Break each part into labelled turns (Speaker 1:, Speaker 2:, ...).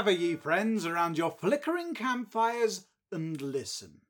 Speaker 1: Gather ye friends around your flickering campfires and listen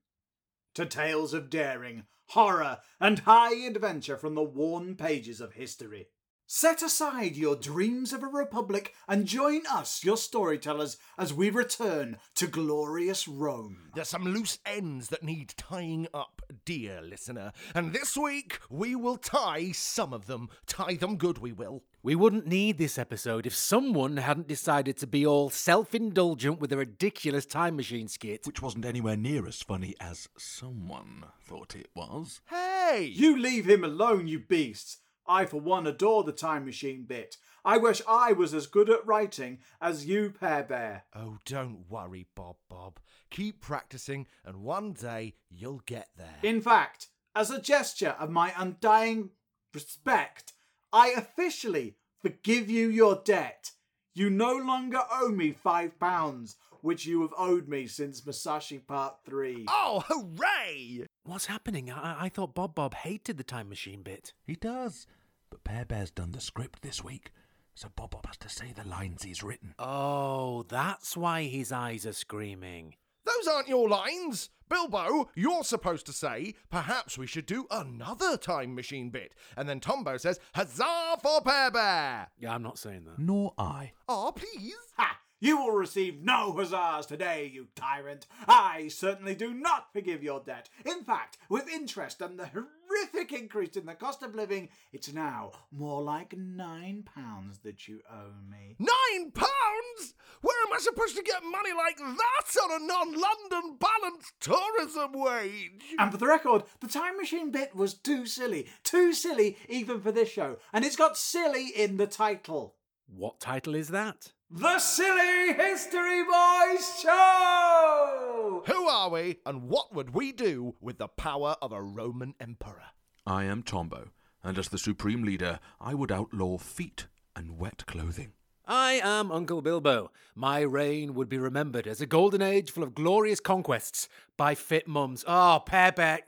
Speaker 1: to tales of daring, horror, and high adventure from the worn pages of history. Set aside your dreams of a republic and join us, your storytellers, as we return to glorious Rome.
Speaker 2: There's some loose ends that need tying up, dear listener. And this week, we will tie some of them. Tie them good, we will.
Speaker 3: We wouldn't need this episode if someone hadn't decided to be all self indulgent with a ridiculous time machine skit.
Speaker 4: Which wasn't anywhere near as funny as someone thought it was.
Speaker 2: Hey!
Speaker 1: You leave him alone, you beasts. I, for one, adore the time machine bit. I wish I was as good at writing as you, Pear Bear.
Speaker 2: Oh, don't worry, Bob Bob. Keep practicing, and one day you'll get there.
Speaker 1: In fact, as a gesture of my undying respect, I officially forgive you your debt. You no longer owe me five pounds, which you have owed me since Musashi Part 3.
Speaker 2: Oh, hooray!
Speaker 3: What's happening? I, I thought Bob Bob hated the time machine bit.
Speaker 4: He does. But Pear Bear's done the script this week, so Bob Bob has to say the lines he's written.
Speaker 3: Oh, that's why his eyes are screaming.
Speaker 2: Those aren't your lines. Bilbo, you're supposed to say, perhaps we should do another time machine bit. And then Tombo says, Huzzah for Pear Bear!
Speaker 3: Yeah, I'm not saying that.
Speaker 4: Nor I.
Speaker 2: Ah, please.
Speaker 1: Ha! You will receive no huzzas today, you tyrant. I certainly do not forgive your debt. In fact, with interest and the horrific increase in the cost of living, it's now more like nine pounds that you owe me.
Speaker 2: Nine pounds? Where am I supposed to get money like that on a non London balanced tourism wage?
Speaker 1: And for the record, the time machine bit was too silly. Too silly even for this show. And it's got silly in the title.
Speaker 3: What title is that?
Speaker 1: The Silly History Boys Show!
Speaker 2: Who are we, and what would we do with the power of a Roman emperor?
Speaker 4: I am Tombo, and as the supreme leader, I would outlaw feet and wet clothing.
Speaker 3: I am Uncle Bilbo. My reign would be remembered as a golden age full of glorious conquests by fit mums. Oh, Pear Bear.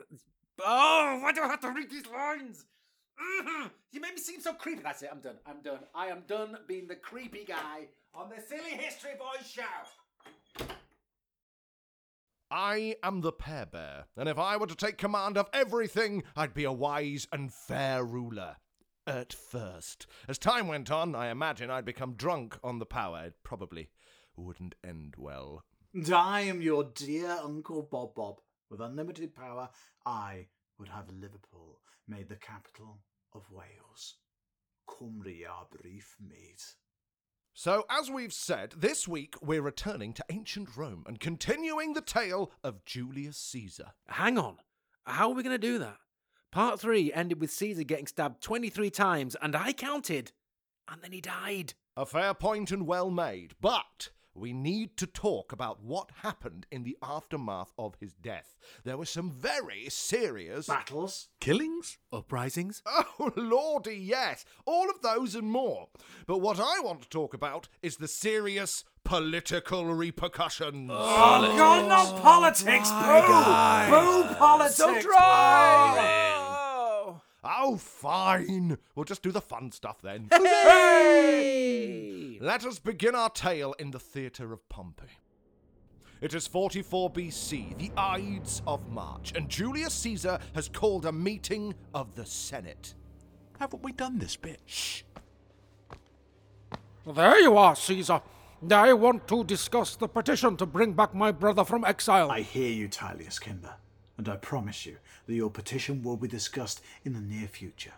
Speaker 3: Oh, why do I have to read these lines? Mhm. You made me seem so creepy. That's it. I'm done. I'm done. I am done being the creepy guy on the Silly History Boys show.
Speaker 2: I am the Pear Bear, and if I were to take command of everything, I'd be a wise and fair ruler. At first. As time went on, I imagine I'd become drunk on the power. It probably wouldn't end well.
Speaker 1: And I am your dear Uncle Bob Bob. With unlimited power, I would have Liverpool made the capital of Wales. Cymru brief mate.
Speaker 2: So, as we've said, this week we're returning to ancient Rome and continuing the tale of Julius Caesar.
Speaker 3: Hang on. How are we going to do that? Part three ended with Caesar getting stabbed 23 times, and I counted. And then he died.
Speaker 2: A fair point and well made, but we need to talk about what happened in the aftermath of his death. There were some very serious.
Speaker 1: Battles?
Speaker 4: Killings?
Speaker 3: Uprisings?
Speaker 2: Oh, lordy, yes. All of those and more. But what I want to talk about is the serious political repercussions.
Speaker 1: Oh, God, not politics! Oh, boo! Boo politics!
Speaker 3: So dry! Oh.
Speaker 2: Fine. We'll just do the fun stuff then.
Speaker 3: Hey!
Speaker 2: Let us begin our tale in the theatre of Pompey. It is 44 BC, the Ides of March, and Julius Caesar has called a meeting of the Senate.
Speaker 4: Haven't we done this bit?
Speaker 2: Shh.
Speaker 5: There you are, Caesar. I want to discuss the petition to bring back my brother from exile.
Speaker 1: I hear you, Tillius Cimber, and I promise you that your petition will be discussed in the near future.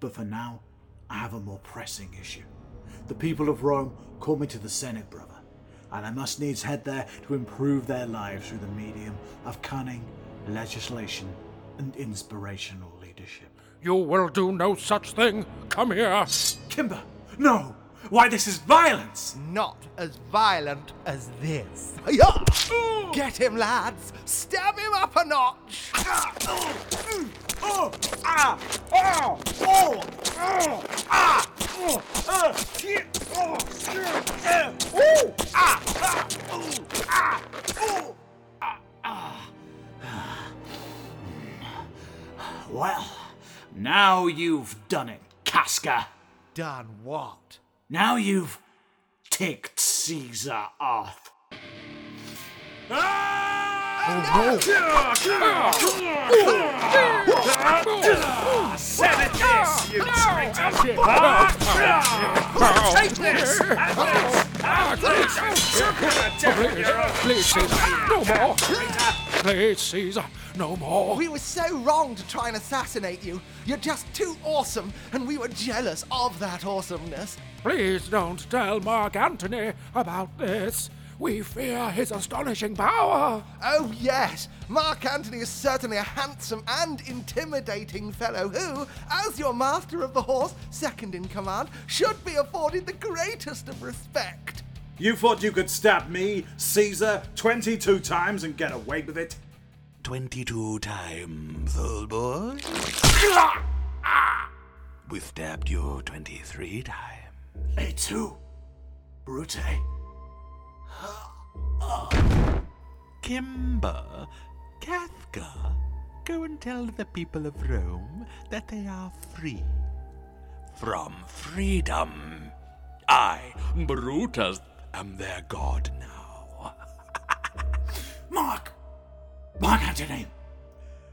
Speaker 1: But for now, I have a more pressing issue. The people of Rome call me to the Senate, brother, and I must needs head there to improve their lives through the medium of cunning, legislation, and inspirational leadership.
Speaker 5: You will do no such thing. Come here.
Speaker 1: Cimber, no! Why, this is violence!
Speaker 2: Not as violent as this. Get him, lads! Stab him up a notch!
Speaker 1: Well, now you've done it, Casca.
Speaker 2: Done what?
Speaker 1: Now you've ticked Caesar
Speaker 6: off.
Speaker 5: Please, Caesar, no more. Please, Caesar, no more.
Speaker 2: We were so wrong to try and assassinate you. You're just too awesome, and we were jealous of that awesomeness.
Speaker 5: Please don't tell Mark Antony about this. We fear his astonishing power.
Speaker 2: Oh, yes, Mark Antony is certainly a handsome and intimidating fellow who, as your master of the horse, second in command, should be afforded the greatest of respect.
Speaker 1: You thought you could stab me, Caesar, 22 times and get away with it?
Speaker 4: 22 times, old boy. We've stabbed you 23 times.
Speaker 1: Eh, A two. Brute.
Speaker 4: Cimber, Casca, go and tell the people of Rome that they are free. From freedom. I, Brutus, am their god now.
Speaker 1: Mark! Mark Antony!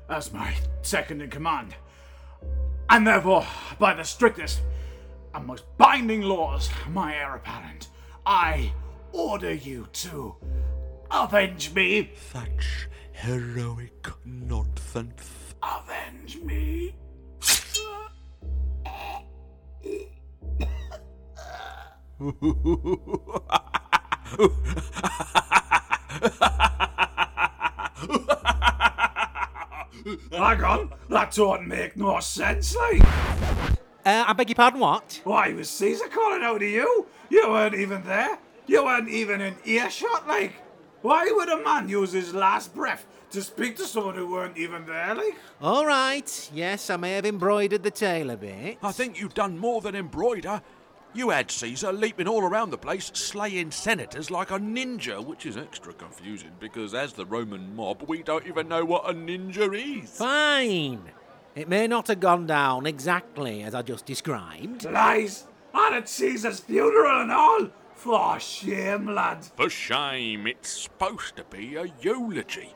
Speaker 1: As my second in command, and therefore, by the strictest and most binding laws, my heir apparent, I order you to avenge me.
Speaker 4: Such heroic nonsense.
Speaker 1: Avenge me. Hang on, that don't make no sense, like.
Speaker 3: Uh, I beg your pardon, what?
Speaker 1: Why was Caesar calling out to you? You weren't even there. You weren't even in earshot, like. Why would a man use his last breath to speak to someone who weren't even there, like?
Speaker 3: All right. Yes, I may have embroidered the tale a bit.
Speaker 4: I think you've done more than embroider. You had Caesar leaping all around the place, slaying senators like a ninja, which is extra confusing because, as the Roman mob, we don't even know what a ninja is.
Speaker 3: Fine. It may not have gone down exactly as I just described.
Speaker 1: Lies! And at Caesar's funeral and all! For shame, lad.
Speaker 4: For shame, it's supposed to be a eulogy,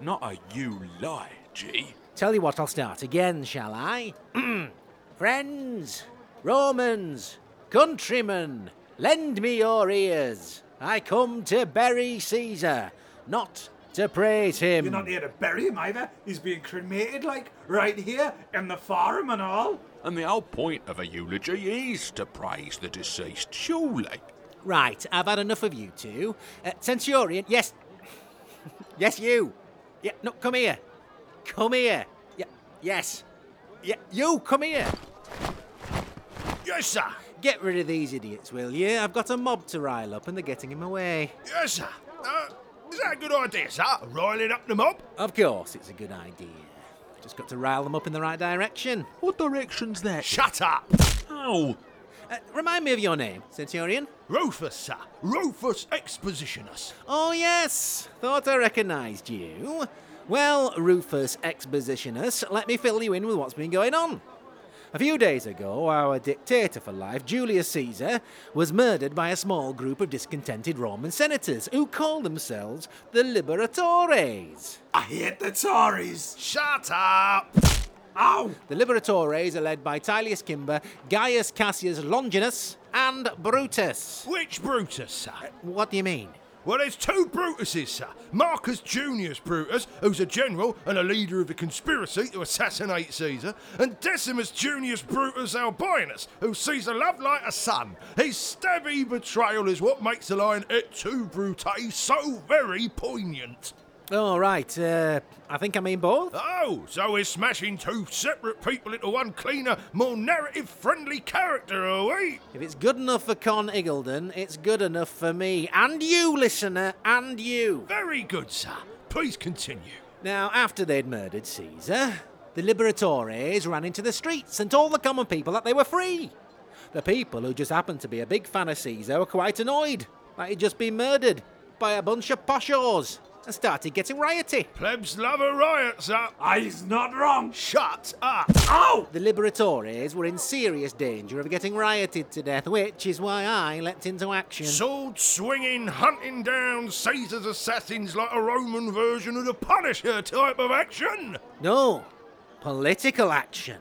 Speaker 4: not a eulogy.
Speaker 3: Tell you what, I'll start again, shall I? Friends, Romans, countrymen, lend me your ears. I come to bury Caesar, not to praise him.
Speaker 1: You're not here to bury him either. He's being cremated, like, right here in the forum and all.
Speaker 4: And the whole point of a eulogy is to praise the deceased, surely.
Speaker 3: Right, I've had enough of you two. Uh, Centurion, yes. yes, you. Yeah, no, come here. Come here. Yeah, yes. Yeah, you, come here.
Speaker 6: Yes, sir.
Speaker 3: Get rid of these idiots, will you? I've got a mob to rile up and they're getting in my way.
Speaker 6: Yes, sir. Uh, is that a good idea, sir? Riling up the mob?
Speaker 3: Of course, it's a good idea. Just got to rile them up in the right direction.
Speaker 4: What direction's that?
Speaker 6: Shut up!
Speaker 4: Ow!
Speaker 3: Uh, remind me of your name, Centurion.
Speaker 6: Rufus, sir. Rufus Expositionus.
Speaker 3: Oh, yes. Thought I recognised you. Well, Rufus Expositionus, let me fill you in with what's been going on. A few days ago, our dictator for life, Julius Caesar, was murdered by a small group of discontented Roman senators who called themselves the Liberatores.
Speaker 1: I hate the Tories.
Speaker 6: Shut up!
Speaker 1: Ow!
Speaker 3: The Liberatores are led by Tillius Cimber, Gaius Cassius Longinus, and Brutus.
Speaker 6: Which Brutus, sir?
Speaker 3: What do you mean?
Speaker 6: Well, there's two Brutuses, sir. Marcus Junius Brutus, who's a general and a leader of the conspiracy to assassinate Caesar, and Decimus Junius Brutus Albinus, who Caesar loved like a son. His stabby betrayal is what makes the line et tu, Brute so very poignant.
Speaker 3: Oh, right. Uh, I think I mean both.
Speaker 6: Oh, so we're smashing two separate people into one cleaner, more narrative friendly character, are we?
Speaker 3: If it's good enough for Conn Iggulden, it's good enough for me. And you, listener, and you.
Speaker 6: Very good, sir. Please continue.
Speaker 3: Now, after they'd murdered Caesar, the Liberatores ran into the streets and told the common people that they were free. The people who just happened to be a big fan of Caesar were quite annoyed that he'd just been murdered by a bunch of poshos and started getting rioty.
Speaker 6: Plebs love a riot, sir.
Speaker 1: Ah, He's not wrong.
Speaker 6: Shut up.
Speaker 1: Oh!
Speaker 3: the Liberatores were in serious danger of getting rioted to death, which is why I leapt into action.
Speaker 6: Sword swinging, hunting down Caesar's assassins like a Roman version of the Punisher type of action.
Speaker 3: no, political action.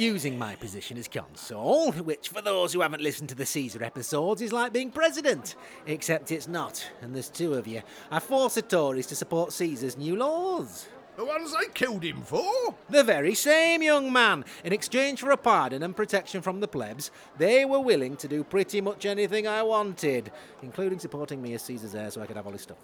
Speaker 3: Using my position as consul, which for those who haven't listened to the Caesar episodes is like being president, except it's not, and there's two of you. I force the Tories to support Caesar's new laws.
Speaker 6: The ones they killed him for?
Speaker 3: The very same young man. In exchange for a pardon and protection from the plebs, they were willing to do pretty much anything I wanted, including supporting me as Caesar's heir so I could have all his stuff.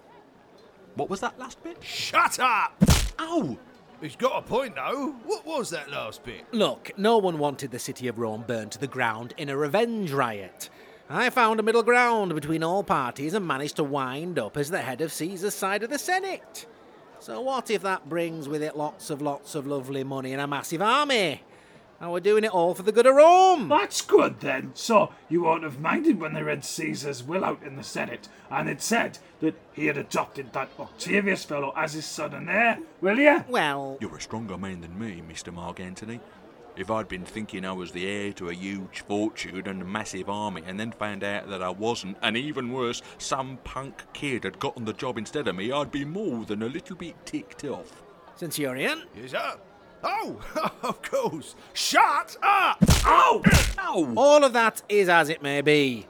Speaker 4: What was that last bit?
Speaker 6: Shut up!
Speaker 4: Ow!
Speaker 6: He's got a point though. What was that last bit?
Speaker 3: Look, no one wanted the city of Rome burned to the ground in a revenge riot. I found a middle ground between all parties and managed to wind up as the head of Caesar's side of the Senate. So, what if that brings with it lots of lots of lovely money and a massive army? And we're doing it all for the good of Rome.
Speaker 5: That's good then. So you won't have minded when they read Caesar's will out in the Senate, and it said that he had adopted that Octavius fellow as his son and heir, will you?
Speaker 3: Well,
Speaker 4: You're a stronger man than me, Mr. Mark Antony. If I'd been thinking I was the heir to a huge fortune and a massive army, and then found out that I wasn't, and even worse, some punk kid had gotten the job instead of me, I'd be more than a little bit ticked off.
Speaker 3: Centurion,
Speaker 6: Is that? Oh, of course. Shut up!
Speaker 5: Oh!
Speaker 4: Ow!
Speaker 3: All of that is as it may be.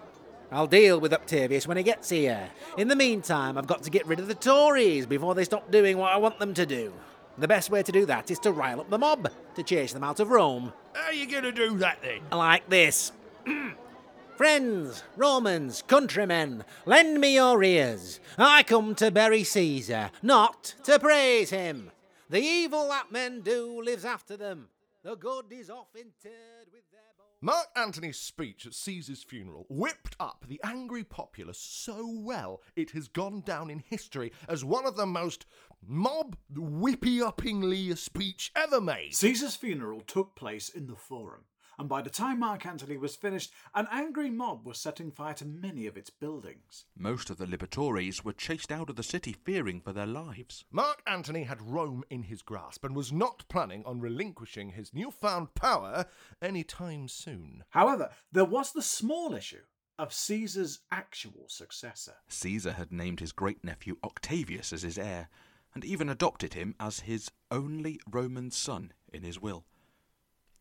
Speaker 3: I'll deal with Octavius when he gets here. In the meantime, I've got to get rid of the Tories before they stop doing what I want them to do. The best way to do that is to rile up the mob, to chase them out of Rome.
Speaker 6: How are you gonna do that then?
Speaker 3: Like this. Friends, Romans, countrymen, lend me your ears. I come to bury Caesar, not to praise him. The evil that men do lives after them. The good is off interred with their bones.
Speaker 2: Mark Antony's speech at Caesar's funeral whipped up the angry populace so well it has gone down in history as one of the most mob whippy uppingly a speech ever made.
Speaker 1: Caesar's funeral took place in the Forum, and by the time Mark Antony was finished, an angry mob was setting fire to many of its buildings.
Speaker 4: Most of the Liberatores were chased out of the city fearing for their lives.
Speaker 2: Mark Antony had Rome in his grasp and was not planning on relinquishing his newfound power any time soon.
Speaker 1: However, there was the small issue of Caesar's actual successor.
Speaker 4: Caesar had named his great nephew Octavius as his heir, and even adopted him as his only Roman son in his will.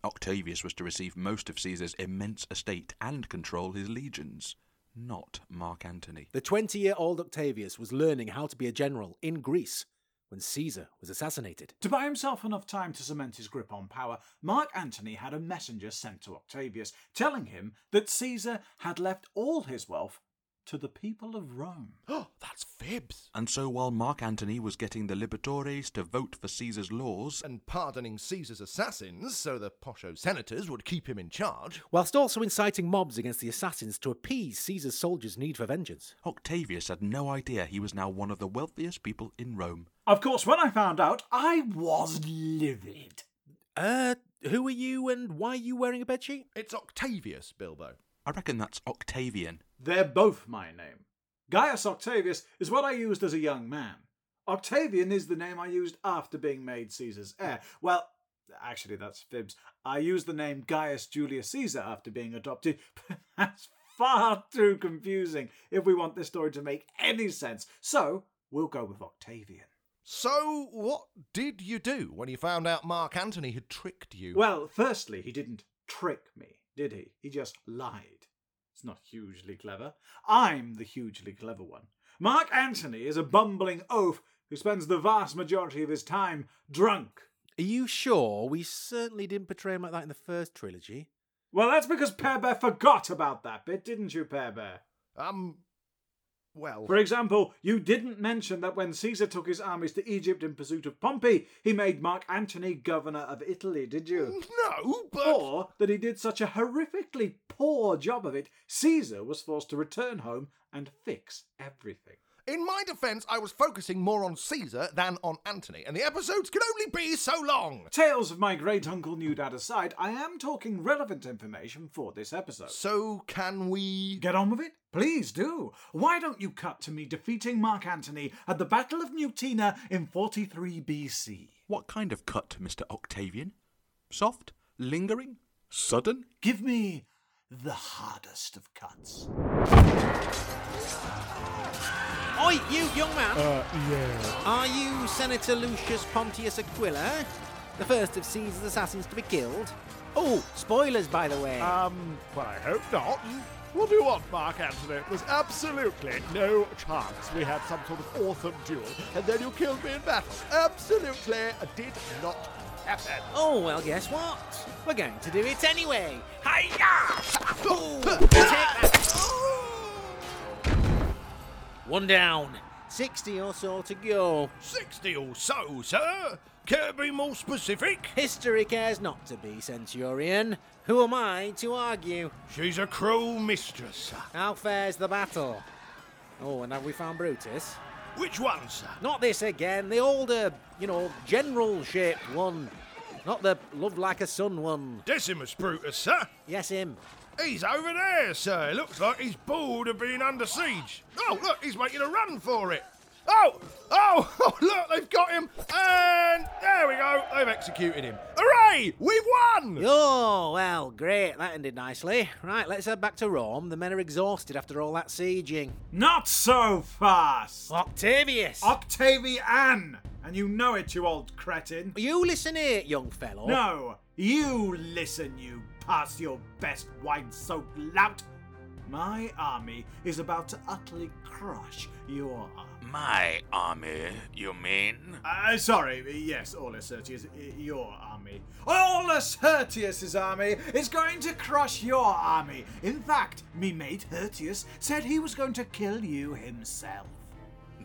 Speaker 4: Octavius was to receive most of Caesar's immense estate and control his legions, not Mark Antony.
Speaker 3: The 20 year old Octavius was learning how to be a general in Greece when Caesar was assassinated.
Speaker 1: To buy himself enough time to cement his grip on power, Mark Antony had a messenger sent to Octavius telling him that Caesar had left all his wealth to the people of Rome.
Speaker 2: Oh, that's fibs.
Speaker 4: And so while Mark Antony was getting the libertores to vote for Caesar's laws,
Speaker 2: And pardoning Caesar's assassins so the posho senators would keep him in charge.
Speaker 3: whilst also inciting mobs against the assassins to appease Caesar's soldiers' need for vengeance.
Speaker 4: Octavius had no idea he was now one of the wealthiest people in Rome.
Speaker 1: Of course, when I found out, I was livid.
Speaker 3: Uh, who are you and why are you wearing a bedsheet?
Speaker 2: It's Octavius, Bilbo.
Speaker 4: I reckon that's Octavian.
Speaker 1: They're both my name. Gaius Octavius is what I used as a young man. Octavian is the name I used after being made Caesar's heir. Well, actually, that's fibs. I used the name Gaius Julius Caesar after being adopted, but that's far too confusing if we want this story to make any sense. So, we'll go with Octavian.
Speaker 2: So, what did you do when you found out Mark Antony had tricked you?
Speaker 1: Well, firstly, he didn't trick me, did he? He just lied. It's not hugely clever. I'm the hugely clever one. Mark Antony is a bumbling oaf who spends the vast majority of his time drunk.
Speaker 3: Are you sure we certainly didn't portray him like that in the first trilogy?
Speaker 1: Well, that's because Pear Bear forgot about that bit, didn't you, Pear Bear?
Speaker 2: um, well,
Speaker 1: For example, you didn't mention that when Caesar took his armies to Egypt in pursuit of Pompey, he made Mark Antony governor of Italy, did you?
Speaker 2: no, but
Speaker 1: Or that he did such a horrifically poor job of it, Caesar was forced to return home and fix everything.
Speaker 2: in my defense, I was focusing more on Caesar than on Antony, and the episodes can only be so long.
Speaker 1: Tales of my great uncle knew dad aside, I am talking relevant information for this episode.
Speaker 2: So, can we.
Speaker 1: Get on with it? Please do. Why don't you cut to me defeating Mark Antony at the Battle of Mutina in 43 BC?
Speaker 4: What kind of cut, Mr. Octavian? Soft? Lingering? Sudden?
Speaker 1: Give me the hardest of cuts.
Speaker 3: Oi, you young man! Uh, yeah. Are you Senator Lucius Pontius Aquila? The first of Caesar's assassins to be killed? Oh, spoilers, by the way.
Speaker 2: Um, well, I hope not. What do you want, Mark Antony? There's absolutely no chance we had some sort of awesome duel, and then you killed me in battle. Absolutely did not happen.
Speaker 3: Oh, well, guess what? We're going to do it anyway. Hiya! Oh, take that. One down. 60 or so to go.
Speaker 2: 60 or so, sir? Care to be more specific?
Speaker 3: History cares not to be, Centurion. Who am I to argue?
Speaker 2: She's a cruel mistress, sir.
Speaker 3: How fares the battle? Oh, and have we found Brutus?
Speaker 2: Which one, sir?
Speaker 3: Not this again, the older, you know, general shaped one. Not the love like a son one.
Speaker 2: Decimus Brutus, sir?
Speaker 3: Yes, him.
Speaker 2: He's over there, sir. Looks like he's bored of being under siege. Oh, look, he's making a run for it. Oh, oh, oh, look, they've got him. And there we go. They've executed him. Hooray! We've won!
Speaker 3: Oh, well, great. That ended nicely. Right, let's head back to Rome. The men are exhausted after all that sieging.
Speaker 1: Not so fast!
Speaker 3: Octavius!
Speaker 1: Octavian! And you know it, you old cretin.
Speaker 3: you listen here, young fellow.
Speaker 1: No, you listen, you past your best wine soaked lout. My army is about to utterly crush your army.
Speaker 4: My army, you mean?
Speaker 1: Uh, sorry, yes, Aulus Hirtius, your army. Aulus Hirtius's army is going to crush your army. In fact, me mate Hirtius said he was going to kill you himself.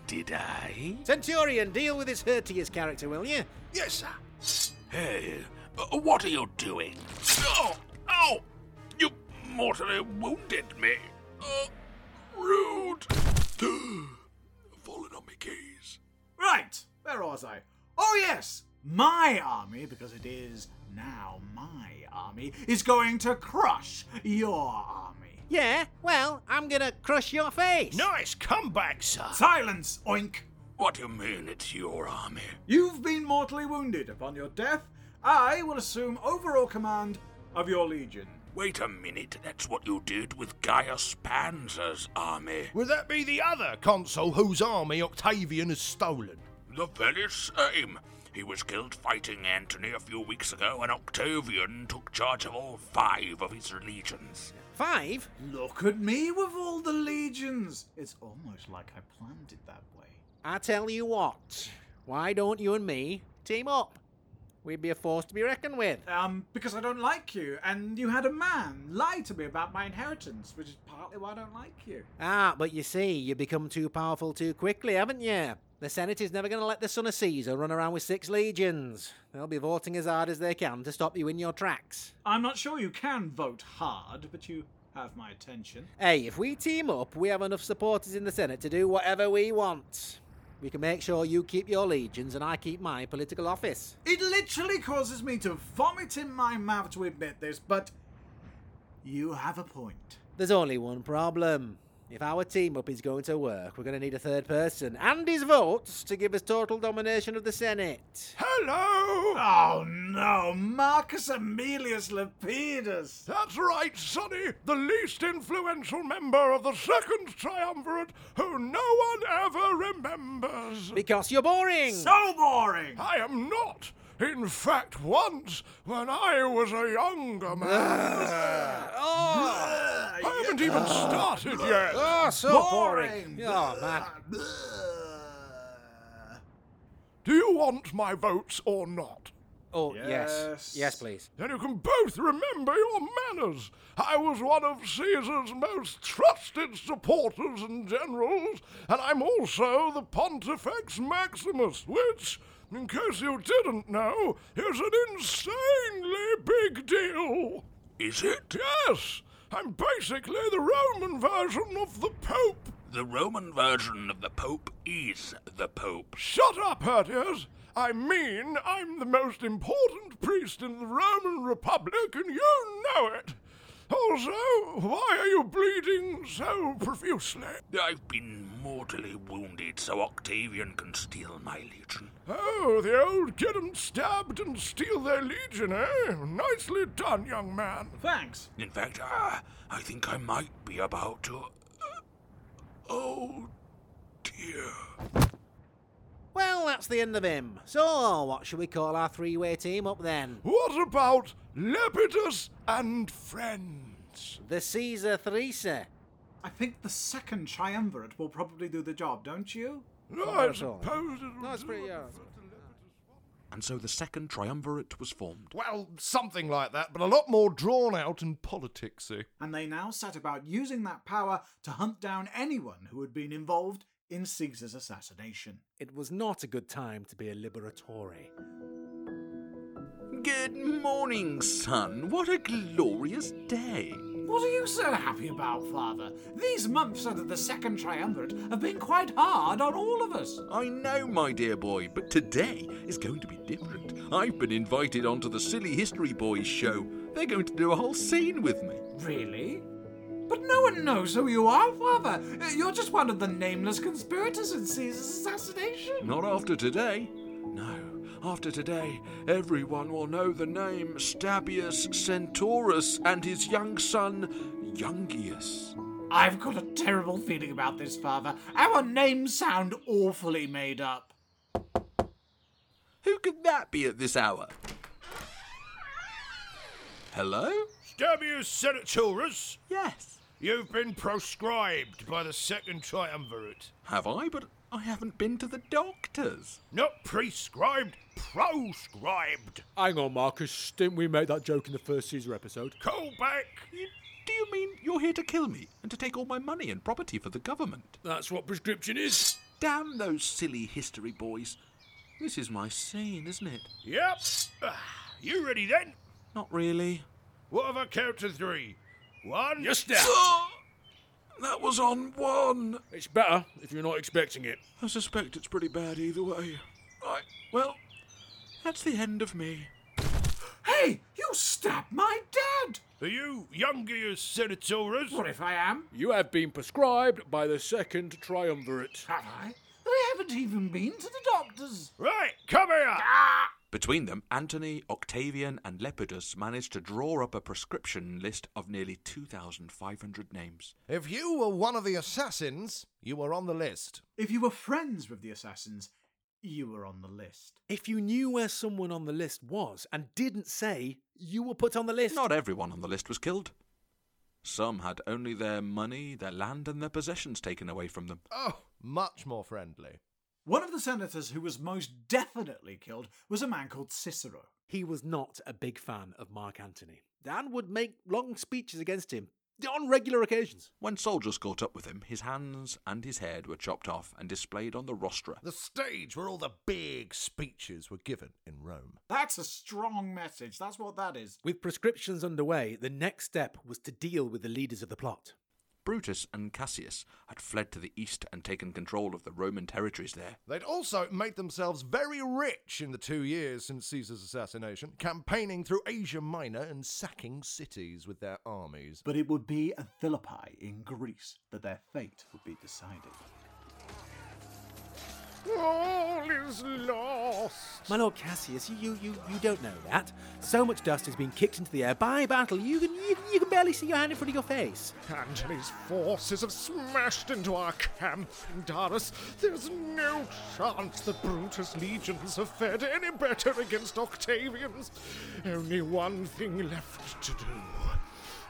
Speaker 4: Did I?
Speaker 3: Centurion, deal with this Hirtius character, will you?
Speaker 2: Yes, sir.
Speaker 4: Hey, uh, what are you doing? Oh, ow! You mortally wounded me. Uh, rude. Fallen on my keys.
Speaker 1: Right, where was I? Oh, yes, my army, because it is now my army, is going to crush your army.
Speaker 3: Yeah, well, I'm gonna crush your face.
Speaker 2: Nice comeback, sir.
Speaker 1: Silence, oink!
Speaker 4: What do you mean it's your army?
Speaker 1: You've been mortally wounded. Upon your death, I will assume overall command of your legion.
Speaker 4: Wait a minute, that's what you did with Gaius Pansa's army.
Speaker 2: Would that be the other consul whose army Octavian has stolen?
Speaker 4: The very same. He was killed fighting Antony a few weeks ago, and Octavian took charge of all five of his legions.
Speaker 3: Five?
Speaker 1: Look at me with all the legions. It's almost like I planned it that way.
Speaker 3: I tell you what, why don't you and me team up? We'd be a force to be reckoned with.
Speaker 1: Um, because I don't like you, and you had a man lie to me about my inheritance, which is partly why I don't like you.
Speaker 3: Ah, but you see, you become too powerful too quickly, haven't you? The Senate is never going to let the son of Caesar run around with six legions. They'll be voting as hard as they can to stop you in your tracks.
Speaker 1: I'm not sure you can vote hard, but you have my attention.
Speaker 3: Hey, if we team up, we have enough supporters in the Senate to do whatever we want. We can make sure you keep your legions and I keep my political office.
Speaker 1: It literally causes me to vomit in my mouth to admit this, but you have a point.
Speaker 3: There's only one problem. If our team up is going to work, we're going to need a third person and his votes to give us total domination of the Senate.
Speaker 2: Hello!
Speaker 1: Oh no, Marcus Aemilius Lepidus!
Speaker 2: That's right, Sonny, the least influential member of the Second Triumvirate who no one ever remembers.
Speaker 3: Because you're boring!
Speaker 1: So boring!
Speaker 2: I am not. In fact, once, when I was a younger man. Oh. I haven't even started yet.
Speaker 3: Oh, so boring! Oh, man.
Speaker 2: Do you want my votes or not?
Speaker 3: Oh, yes.
Speaker 1: Yes.
Speaker 3: Yes, please.
Speaker 2: Then you can both remember your manners. I was one of Caesar's most trusted supporters and generals, and I'm also the Pontifex Maximus, which, in case you didn't know, is an insanely big deal.
Speaker 4: Is it?
Speaker 2: Yes, I'm basically the Roman version of the Pope.
Speaker 4: The Roman version of the Pope is the Pope.
Speaker 2: Shut up, Hirtius! I mean, I'm the most important priest in the Roman Republic, and you know it. Also, why are you bleeding so profusely?
Speaker 4: I've been mortally wounded so Octavian can steal my legion.
Speaker 2: Oh, the old get 'em stabbed and steal their legion, eh? Nicely done, young man.
Speaker 1: Thanks.
Speaker 4: In fact, uh, I think I might be about to. oh, dear.
Speaker 7: Well, that's the end of him. So, what should we call our three way team up then?
Speaker 2: What about Lepidus and friends?
Speaker 7: The Caesar Threesa.
Speaker 1: I think the second triumvirate will probably do the job, don't you?
Speaker 2: I
Speaker 7: that's all.
Speaker 2: suppose it would
Speaker 7: That's pretty, yeah.
Speaker 4: And so the second triumvirate was formed.
Speaker 8: Well, something like that, but a lot more drawn out and politicsy. Eh?
Speaker 1: And they now set about using that power to hunt down anyone who had been involved in Caesar's assassination.
Speaker 3: It was not a good time to be a liberatore.
Speaker 4: Good morning, son. What a glorious day.
Speaker 1: What are you so happy about, Father? These months under the Second Triumvirate have been quite hard on all of us.
Speaker 4: I know, my dear boy, but today is going to be different. I've been invited onto the Silly History Boys show. They're going to do a whole scene with me.
Speaker 1: Really? But no one knows who you are, Father. You're just one of the nameless conspirators in Caesar's assassination.
Speaker 4: Not after today. No, after today, everyone will know the name Stabius Senatorus and his young son, Youngius.
Speaker 1: I've got a terrible feeling about this, Father. Our names sound awfully made up.
Speaker 4: Who could that be at this hour? Hello?
Speaker 2: Stabius Senatorus,
Speaker 4: Yes.
Speaker 2: You've been proscribed by the Second Triumvirate.
Speaker 4: Have I? But I haven't been to the doctors.
Speaker 2: Not prescribed, proscribed.
Speaker 3: Hang on, Marcus. Didn't we make that joke in the first Caesar episode?
Speaker 2: Call back.
Speaker 4: You, do you mean you're here to kill me and to take all my money and property for the government?
Speaker 3: That's what prescription is.
Speaker 4: Damn those silly history boys. This is my scene, isn't it?
Speaker 2: Yep. Ah, You ready then?
Speaker 4: Not really.
Speaker 2: What have I count to three? One.
Speaker 3: Just now.
Speaker 4: Oh, that was on one.
Speaker 3: It's better if you're not expecting it.
Speaker 4: I suspect it's pretty bad either way. Right, well, that's the end of me.
Speaker 1: Hey, you stabbed my dad!
Speaker 2: Are you Youngius Senatorus?
Speaker 1: What if I am?
Speaker 3: You have been prescribed by the second triumvirate.
Speaker 1: Have I? I haven't even been to the doctors.
Speaker 2: Right, come here. Ah!
Speaker 4: Between them, Antony, Octavian, and Lepidus managed to draw up a prescription list of nearly 2,500 names.
Speaker 8: If you were one of the assassins, you were on the list.
Speaker 1: If you were friends with the assassins, you were on the list.
Speaker 3: If you knew where someone on the list was and didn't say, you were put on the list.
Speaker 4: Not everyone on the list was killed. Some had only their money, their land, and their possessions taken away from them.
Speaker 8: Oh, much more friendly.
Speaker 1: One of the senators who was most definitely killed was a man called Cicero.
Speaker 3: He was not a big fan of Mark Antony. Dan would make long speeches against him on regular occasions.
Speaker 4: When soldiers caught up with him, his hands and his head were chopped off and displayed on the rostra.
Speaker 8: The stage where all the big speeches were given in Rome.
Speaker 1: That's a strong message. That's what that is.
Speaker 3: With prescriptions underway, the next step was to deal with the leaders of the plot.
Speaker 4: Brutus and Cassius had fled to the east and taken control of the Roman territories there.
Speaker 8: They'd also made themselves very rich in the two years since Caesar's assassination, campaigning through Asia Minor and sacking cities with their armies.
Speaker 1: But it would be at Philippi in Greece that their fate would be decided.
Speaker 2: All is lost.
Speaker 3: My lord Cassius, you, you, you don't know that. So much dust has been kicked into the air by battle, you can, you, you can barely see your hand in front of your face.
Speaker 2: Antony's forces have smashed into our camp in Darus. There's no chance that Brutus' legions have fared any better against Octavian's. Only one thing left to do.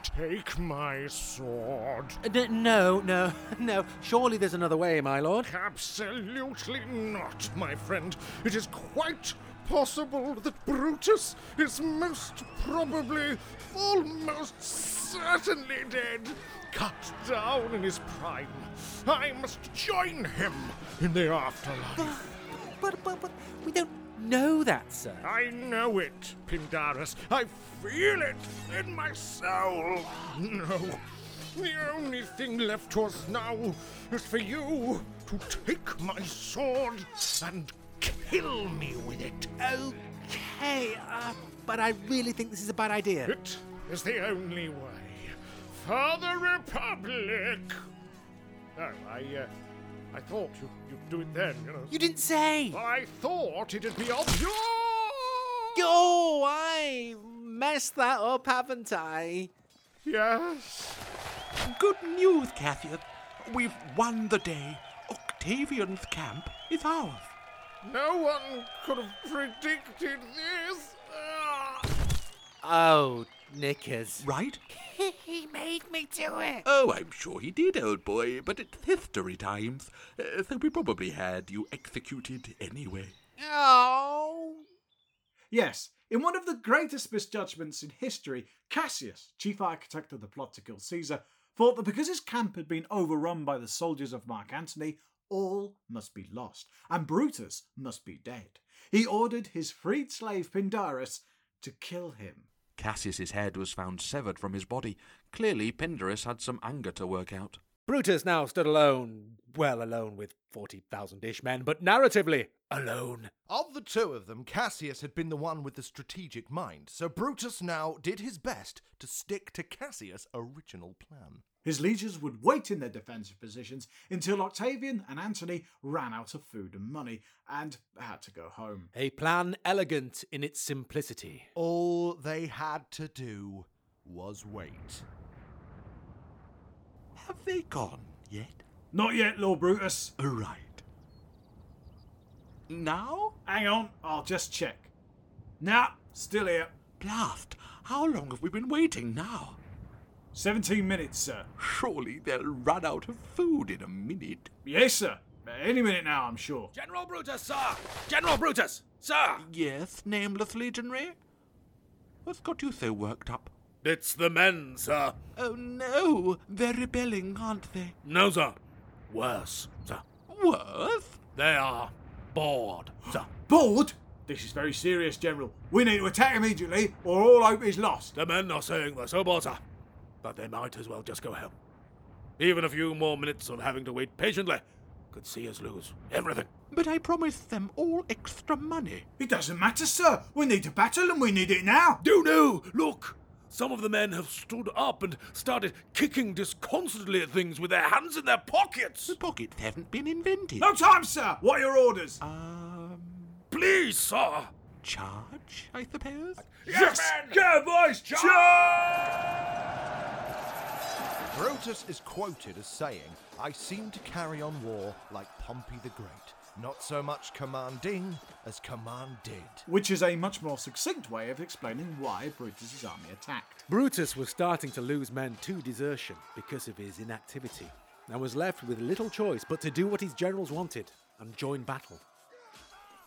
Speaker 2: Take my sword.
Speaker 3: No, no, no. Surely there's another way, my lord.
Speaker 2: Absolutely not, my friend. It is quite possible that Brutus is most probably, almost certainly dead, cut down in his prime. I must join him in the afterlife.
Speaker 3: But, but, but we don't know that, sir.
Speaker 2: I know it, Pindarus. I feel it in my soul. No. The only thing left to us now is for you to take my sword and kill me with it.
Speaker 3: Okay, uh, but I really think this is a bad idea.
Speaker 2: It is the only way.
Speaker 6: for the Republic. Oh, I, uh, I thought you, you'd do it then, you know.
Speaker 9: You didn't say!
Speaker 6: I thought it'd be obvious.
Speaker 9: Oh, I messed that up, haven't I?
Speaker 6: Yes.
Speaker 4: Good news, Cassius. We've won the day. Octavian's camp is ours.
Speaker 6: No one could have predicted this. Ah.
Speaker 9: Oh, knickers.
Speaker 4: Right?
Speaker 9: he made me do it.
Speaker 4: Oh, I'm sure he did, old boy, but it's history times, uh, so we probably had you executed anyway.
Speaker 9: Oh.
Speaker 1: Yes, in one of the greatest misjudgments in history, Cassius, chief architect of the plot to kill Caesar, thought that because his camp had been overrun by the soldiers of Mark Antony, all must be lost, and Brutus must be dead. He ordered his freed slave Pindarus to kill him.
Speaker 4: Cassius's head was found severed from his body. Clearly, Pindarus had some anger to work out.
Speaker 3: Brutus now stood alone, well alone with 40,000 ish men, but narratively alone.
Speaker 2: Of the two of them, Cassius had been the one with the strategic mind, so Brutus now did his best to stick to Cassius' original plan.
Speaker 1: His legions would wait in their defensive positions until Octavian and Antony ran out of food and money and had to go home.
Speaker 3: A plan elegant in its simplicity.
Speaker 2: All they had to do was wait.
Speaker 4: Have they gone yet?
Speaker 1: Not yet, Lord Brutus.
Speaker 4: Right. Now?
Speaker 1: Hang on, I'll just check. Nah, still here.
Speaker 4: Blast! How long have we been waiting now?
Speaker 1: 17 minutes, sir.
Speaker 4: Surely they'll run out of food in a minute.
Speaker 1: Yes, sir. Any minute now, I'm sure.
Speaker 3: General Brutus, sir! General Brutus, sir!
Speaker 4: Yes, nameless legionary? What's got you so worked up?
Speaker 3: It's the men, sir.
Speaker 4: Oh no, they're rebelling, aren't they?
Speaker 3: No, sir. Worse, sir.
Speaker 4: Worse?
Speaker 3: They are bored, sir.
Speaker 1: Bored? This is very serious, General. We need to attack immediately, or all hope is lost.
Speaker 3: The men are saying they're so bored, sir, that they might as well just go home. Even a few more minutes of having to wait patiently could see us lose everything.
Speaker 4: But I promised them all extra money.
Speaker 1: It doesn't matter, sir. We need a battle and we need it now.
Speaker 3: Do no! Look! Some of the men have stood up and started kicking disconsolately at things with their hands in their pockets.
Speaker 4: The pockets haven't been invented.
Speaker 1: No time, sir. What are your orders?
Speaker 4: Um,
Speaker 3: Please, sir.
Speaker 4: charge, I suppose?
Speaker 1: yes! Go, boys! Charge!
Speaker 2: Brutus is quoted as saying, I seem to carry on war like Pompey the Great. Not so much commanding as command did.
Speaker 1: Which is a much more succinct way of explaining why Brutus's army attacked.
Speaker 3: Brutus was starting to lose men to desertion because of his inactivity, and was left with little choice but to do what his generals wanted and join battle.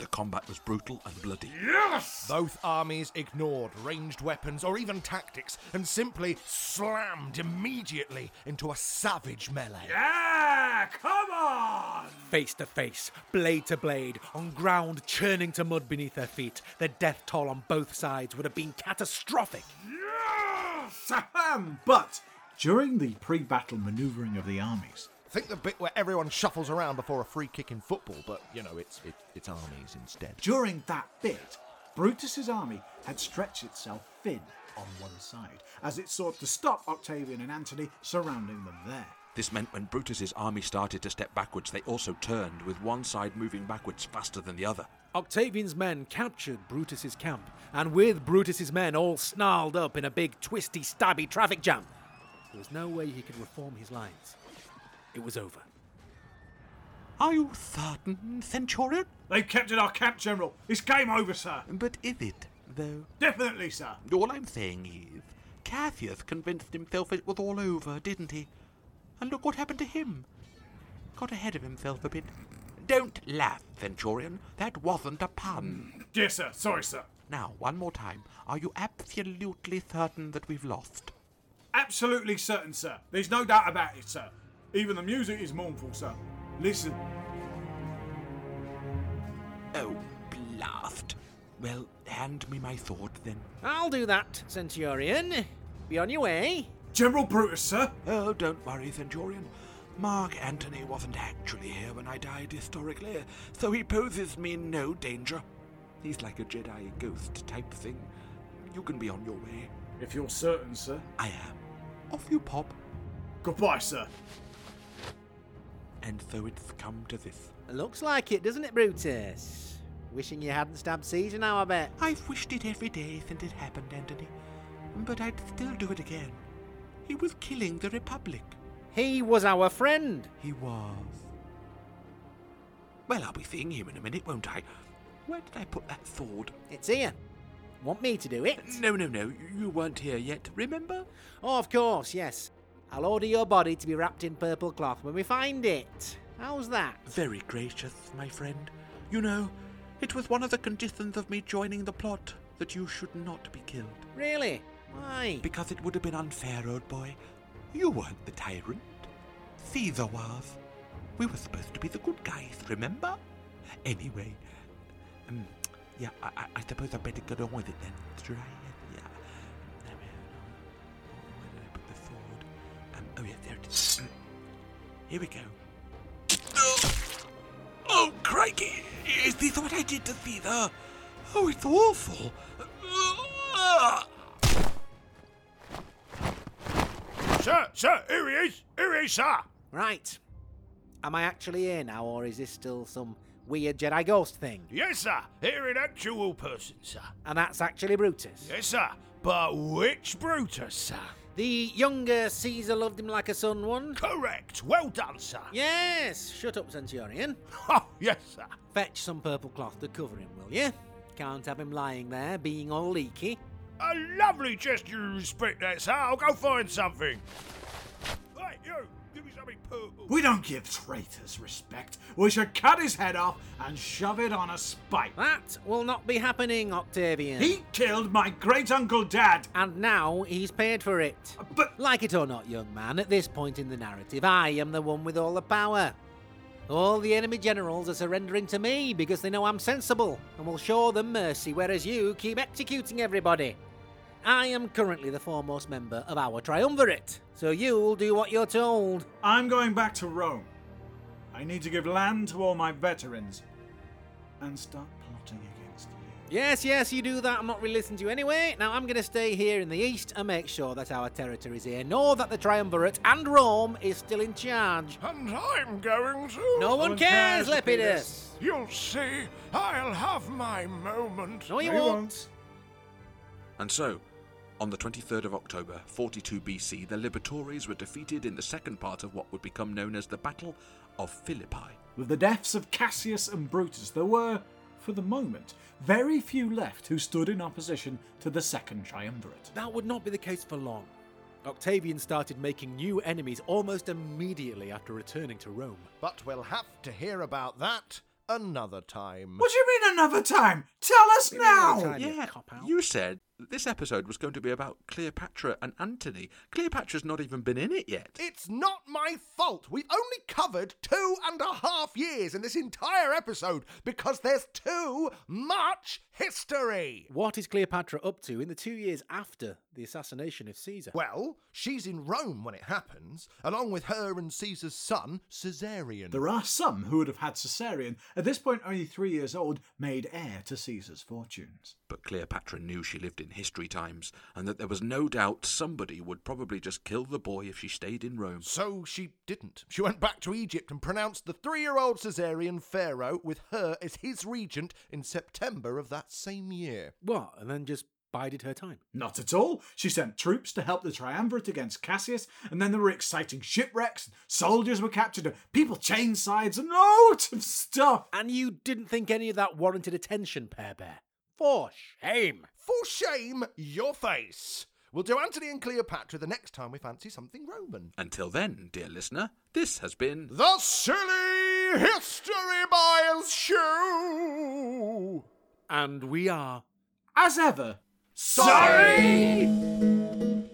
Speaker 4: The combat was brutal and bloody. Yes!
Speaker 2: Both armies ignored ranged weapons or even tactics and simply slammed immediately into a savage melee.
Speaker 1: Yeah, come on!
Speaker 3: Face to face, blade to blade, on ground churning to mud beneath their feet, the death toll on both sides would have been catastrophic.
Speaker 1: Yes! Ahem. But during the pre-battle manoeuvring of the armies,
Speaker 2: Think the bit where everyone shuffles around before a free kick in football, but you know, it's it, it's armies instead.
Speaker 1: during that bit, Brutus's army had stretched itself thin on one side as it sought to stop Octavian and Antony surrounding them there.
Speaker 4: This meant when Brutus's army started to step backwards, they also turned, with one side moving backwards faster than the other.
Speaker 3: Octavian's men captured Brutus's camp, and with Brutus's men all snarled up in a big twisty, stabby traffic jam, there was no way he could reform his lines. It was over.
Speaker 4: Are you certain, Centurion?
Speaker 1: They've captured our camp, General. It's game over, sir.
Speaker 4: But is it, though?
Speaker 1: Definitely, sir.
Speaker 4: All I'm saying is, Cassius convinced himself it was all over, didn't he? And look what happened to him. Got ahead of himself a bit. Don't laugh, Centurion. That wasn't a pun.
Speaker 1: Yes, sir. Sorry, sir.
Speaker 4: Now, one more time. Are you absolutely certain that we've lost?
Speaker 1: Absolutely certain, sir. There's no doubt about it, sir. Even the music is mournful, sir. Listen.
Speaker 4: Oh, blast. Well, hand me my sword then.
Speaker 9: I'll do that, Centurion. Be on your way.
Speaker 1: General Brutus, sir.
Speaker 4: Oh, don't worry, Centurion. Mark Antony wasn't actually here when I died historically, so he poses me no danger. He's like a Jedi ghost type thing. You can be on your way.
Speaker 1: If you're certain, sir.
Speaker 4: I am. Off you pop.
Speaker 1: Goodbye, sir.
Speaker 4: And so it's come to this.
Speaker 3: Looks like it, doesn't it, Brutus? Wishing you hadn't stabbed Caesar now, I bet.
Speaker 4: I've wished it every day since it happened, Antony. But I'd still do it again. He was killing the Republic.
Speaker 3: He was our friend.
Speaker 4: He was. Well, I'll be seeing him in a minute, won't I? Where did I put that sword?
Speaker 3: It's here. Want me to do it?
Speaker 4: No, no, no. You weren't here yet, remember?
Speaker 3: Oh, of course, yes. I'll order your body to be wrapped in purple cloth when we find it. How's that?
Speaker 4: Very gracious, my friend. You know, it was one of the conditions of me joining the plot that you should not be killed.
Speaker 3: Really? Why?
Speaker 4: Because it would have been unfair, old boy. You weren't the tyrant. Caesar was. We were supposed to be the good guys, remember? Anyway, um, yeah, I, I, suppose I better get on with it then. Try Here we go. Oh, oh, crikey! Is this what I did to Caesar? Oh, it's awful.
Speaker 10: Sir, sir, here he is. Here he is, sir.
Speaker 3: Right. Am I actually here now, or is this still some weird Jedi ghost thing?
Speaker 10: Yes, sir. Here in actual person, sir.
Speaker 3: And that's actually Brutus.
Speaker 10: Yes, sir. But which Brutus, sir?
Speaker 3: The younger Caesar loved him like a son one?
Speaker 10: Correct. Well done, sir.
Speaker 3: Yes. Shut up, Centurion.
Speaker 10: Oh, yes, sir.
Speaker 3: Fetch some purple cloth to cover him, will you? Can't have him lying there, being all leaky.
Speaker 10: A lovely gesture of respect, that, sir. I'll go find something.
Speaker 1: We don't give traitors respect. We should cut his head off and shove it on a spike.
Speaker 3: That will not be happening, Octavian.
Speaker 1: He killed my great uncle Dad.
Speaker 3: And now he's paid for it.
Speaker 1: But
Speaker 3: Like it or not, young man, at this point in the narrative, I am the one with all the power. All the enemy generals are surrendering to me because they know I'm sensible and will show them mercy, whereas you keep executing everybody. I am currently the foremost member of our triumvirate, so you'll do what you're told.
Speaker 1: I'm going back to Rome. I need to give land to all my veterans and start plotting against you.
Speaker 3: Yes, yes, you do that. I'm not really listening to you anyway. Now I'm going to stay here in the east and make sure that our territory is here know that the triumvirate and Rome is still in charge.
Speaker 10: And I'm going to.
Speaker 3: No one
Speaker 1: one
Speaker 3: cares,
Speaker 1: cares,
Speaker 3: Lepidus.
Speaker 10: You'll see. I'll have my moment.
Speaker 3: No, you
Speaker 1: No, you
Speaker 3: won't.
Speaker 4: And so, on the 23rd of October, 42 BC, the Liberatores were defeated in the second part of what would become known as the Battle of Philippi.
Speaker 1: With the deaths of Cassius and Brutus, there were, for the moment, very few left who stood in opposition to the Second Triumvirate.
Speaker 11: That would not be the case for long. Octavian started making new enemies almost immediately after returning to Rome.
Speaker 2: But we'll have to hear about that another time.
Speaker 1: What do you mean another time? Tell us now!
Speaker 11: Tiny
Speaker 4: Yeah,
Speaker 11: cop-out.
Speaker 4: you said this episode was going to be about Cleopatra and Antony. Cleopatra's not even been in it yet.
Speaker 2: It's not my fault. We've only covered two and a half years in this entire episode because there's too much history.
Speaker 11: What is Cleopatra up to in the two years after the assassination of Caesar?
Speaker 2: Well, she's in Rome when it happens, along with her and Caesar's son, Caesarion.
Speaker 1: There are some who would have had Caesarion, at this point only three years old, made heir to Caesar's fortunes.
Speaker 4: But Cleopatra knew she lived in history times, and that there was no doubt somebody would probably just kill the boy if she stayed in Rome.
Speaker 2: So she didn't. She went back to Egypt and pronounced the three year old Caesarion pharaoh with her as his regent in September of that same year.
Speaker 11: What? And then just bided her time.
Speaker 1: Not at all. She sent troops to help the triumvirate against Cassius, and then there were exciting shipwrecks, and soldiers were captured, and people changed sides, and loads of stuff.
Speaker 11: And you didn't think any of that warranted attention, Pear Bear? For shame!
Speaker 2: For shame, your face. We'll do Antony and Cleopatra the next time we fancy something Roman.
Speaker 4: Until then, dear listener, this has been
Speaker 2: The Silly History Boys Show!
Speaker 11: And we are.
Speaker 1: As ever,
Speaker 2: Sorry! The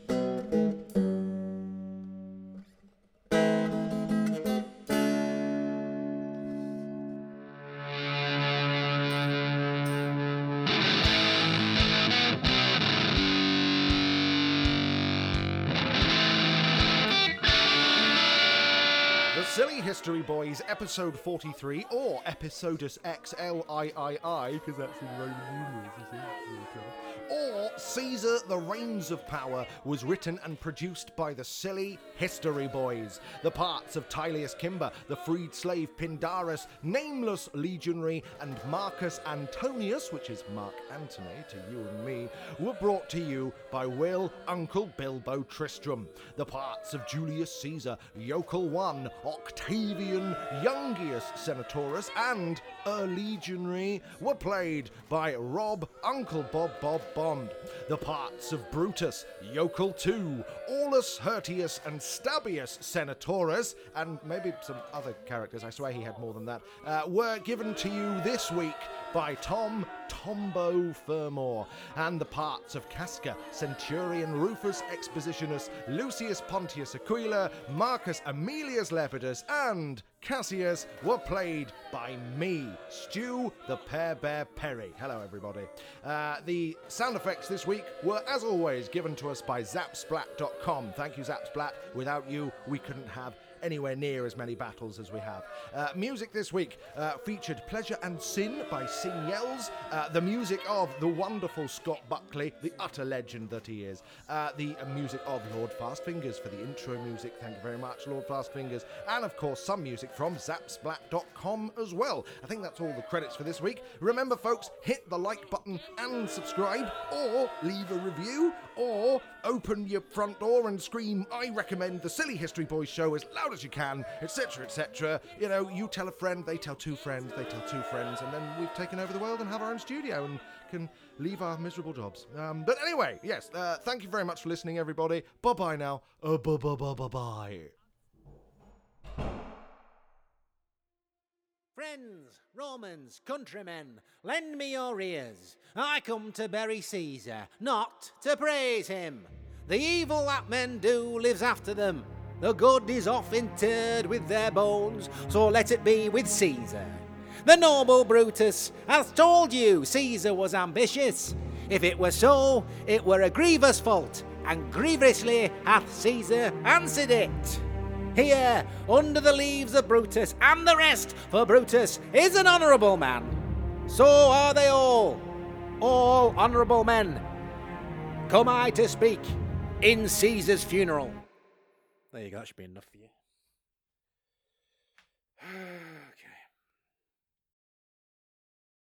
Speaker 2: Episode 43, or Episodus XLIII, because that's in Roman numerals, Or Caesar the Reins of Power was written and produced by the Silly History Boys. The parts of Tillius Cimber, the freed slave Pindarus, Nameless Legionary, and Marcus Antonius, which is Mark Antony to you and me, were brought to you by Will Uncle Bilbo Tristram. The parts of Julius Caesar, Yokel One, Octavian, Youngius Senatorus, and a legionary were played by Rob Uncle Bob Bob Bob The parts of Brutus, Yokel II, Aulus Hirtius, and Stabius Senatorus, and maybe some other characters, I swear he had more than that, uh, were given to you this week by Tom Tombo Fermor, and the parts of Casca, Centurion Rufus Expositionus, Lucius Pontius Aquila, Marcus Aemilius Lepidus, and Cassius were played by me, Stu the Pear Bear Perry. Hello, everybody. Uh, the sound effects this week were, as always, given to us by Zapsplat.com. Thank you, Zapsplat. Without you, we couldn't have anywhere near as many battles as we have. Uh, music this week uh, featured Pleasure and Sin by Sinyells, uh, the music of the wonderful Scott Buckley, the utter legend that he is, uh, the music of Lord Fastfingers for the intro music. Thank you very much, Lord Fastfingers, and of course, some music from Zapsplat.com as well. I think that's all the credits for this week. Remember, folks, hit the like button and subscribe, or leave a review, or open your front door and scream, I recommend the Silly History Boys show as loud as you can, etc., etc. You know, you tell a friend, they tell two friends, they tell two friends, and then we've taken over the world and have our own studio and can leave our miserable jobs. Um, but anyway, yes, uh, thank you very much for listening, everybody. Bye bye now. Bye bye bye bye bye.
Speaker 3: Friends, Romans, countrymen, lend me your ears. I come to bury Caesar, not to praise him. The evil that men do lives after them. The good is oft interred with their bones, so let it be with Caesar. The noble Brutus hath told you Caesar was ambitious. If it were so, it were a grievous fault, and grievously hath Caesar answered it. Here, under the leaves of Brutus and the rest, for Brutus is an honourable man. So are they all, all honourable men. Come I to speak in Caesar's funeral. There you go, that should be enough for you.